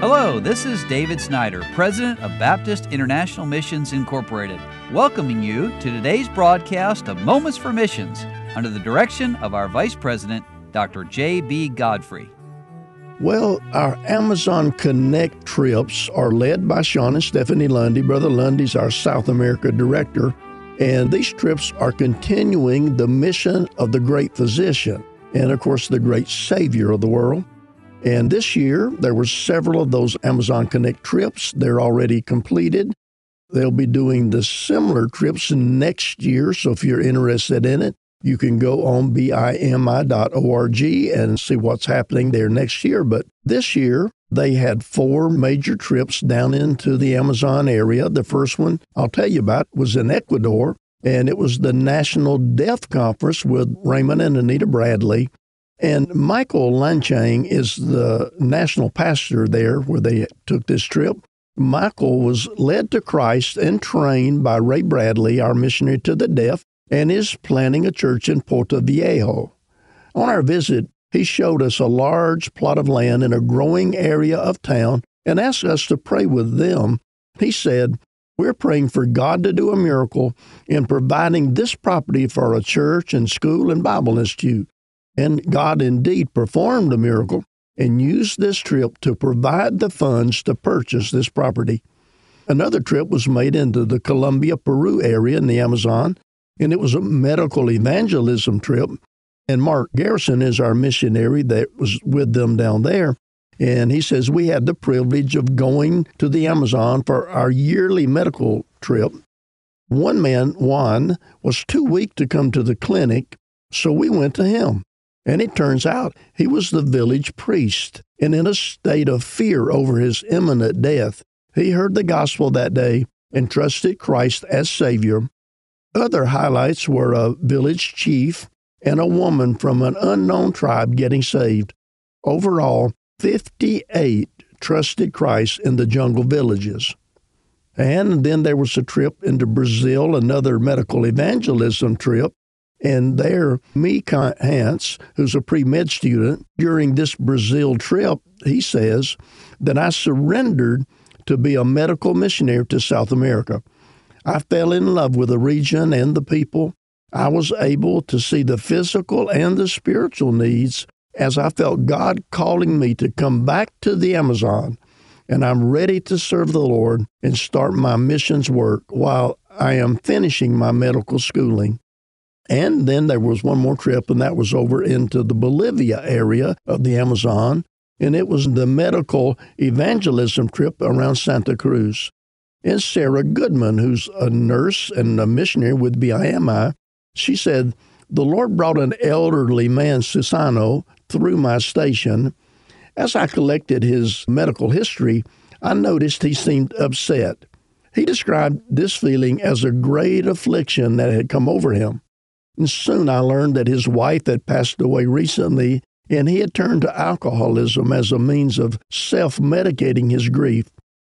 Hello, this is David Snyder, President of Baptist International Missions Incorporated, welcoming you to today's broadcast of Moments for Missions under the direction of our Vice President, Dr. J.B. Godfrey. Well, our Amazon Connect trips are led by Sean and Stephanie Lundy. Brother Lundy's our South America director, and these trips are continuing the mission of the great physician and, of course, the great Savior of the world. And this year, there were several of those Amazon Connect trips. They're already completed. They'll be doing the similar trips next year. So if you're interested in it, you can go on bimi.org and see what's happening there next year. But this year, they had four major trips down into the Amazon area. The first one I'll tell you about was in Ecuador, and it was the National Deaf Conference with Raymond and Anita Bradley. And Michael Lanchang is the national pastor there where they took this trip. Michael was led to Christ and trained by Ray Bradley, our missionary to the deaf, and is planning a church in Portoviejo. On our visit, he showed us a large plot of land in a growing area of town and asked us to pray with them. He said, We're praying for God to do a miracle in providing this property for a church and school and Bible Institute. And God indeed performed a miracle and used this trip to provide the funds to purchase this property. Another trip was made into the Colombia, Peru area in the Amazon, and it was a medical evangelism trip. And Mark Garrison is our missionary that was with them down there. And he says we had the privilege of going to the Amazon for our yearly medical trip. One man, Juan, was too weak to come to the clinic, so we went to him. And it turns out he was the village priest, and in a state of fear over his imminent death, he heard the gospel that day and trusted Christ as Savior. Other highlights were a village chief and a woman from an unknown tribe getting saved. Overall, 58 trusted Christ in the jungle villages. And then there was a trip into Brazil, another medical evangelism trip, and there, Mika Hans, who's a pre med student, during this Brazil trip, he says that I surrendered to be a medical missionary to South America. I fell in love with the region and the people. I was able to see the physical and the spiritual needs as I felt God calling me to come back to the Amazon. And I'm ready to serve the Lord and start my missions work while I am finishing my medical schooling. And then there was one more trip, and that was over into the Bolivia area of the Amazon. And it was the medical evangelism trip around Santa Cruz. And Sarah Goodman, who's a nurse and a missionary with BIMI, she said, The Lord brought an elderly man, Susano, through my station. As I collected his medical history, I noticed he seemed upset. He described this feeling as a great affliction that had come over him. And soon I learned that his wife had passed away recently, and he had turned to alcoholism as a means of self medicating his grief.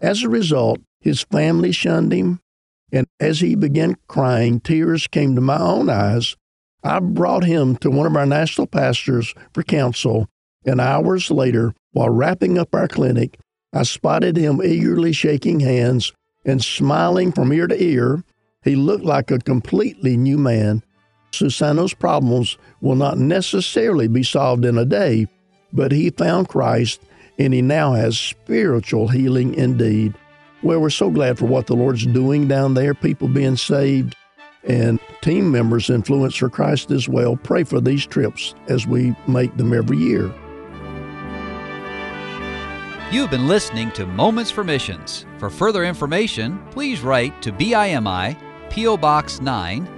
As a result, his family shunned him, and as he began crying, tears came to my own eyes. I brought him to one of our national pastors for counsel, and hours later, while wrapping up our clinic, I spotted him eagerly shaking hands and smiling from ear to ear. He looked like a completely new man. Susano's problems will not necessarily be solved in a day, but he found Christ and he now has spiritual healing indeed. Well, we're so glad for what the Lord's doing down there, people being saved, and team members influence for Christ as well. Pray for these trips as we make them every year. You've been listening to Moments for Missions. For further information, please write to BIMI, P.O. Box 9,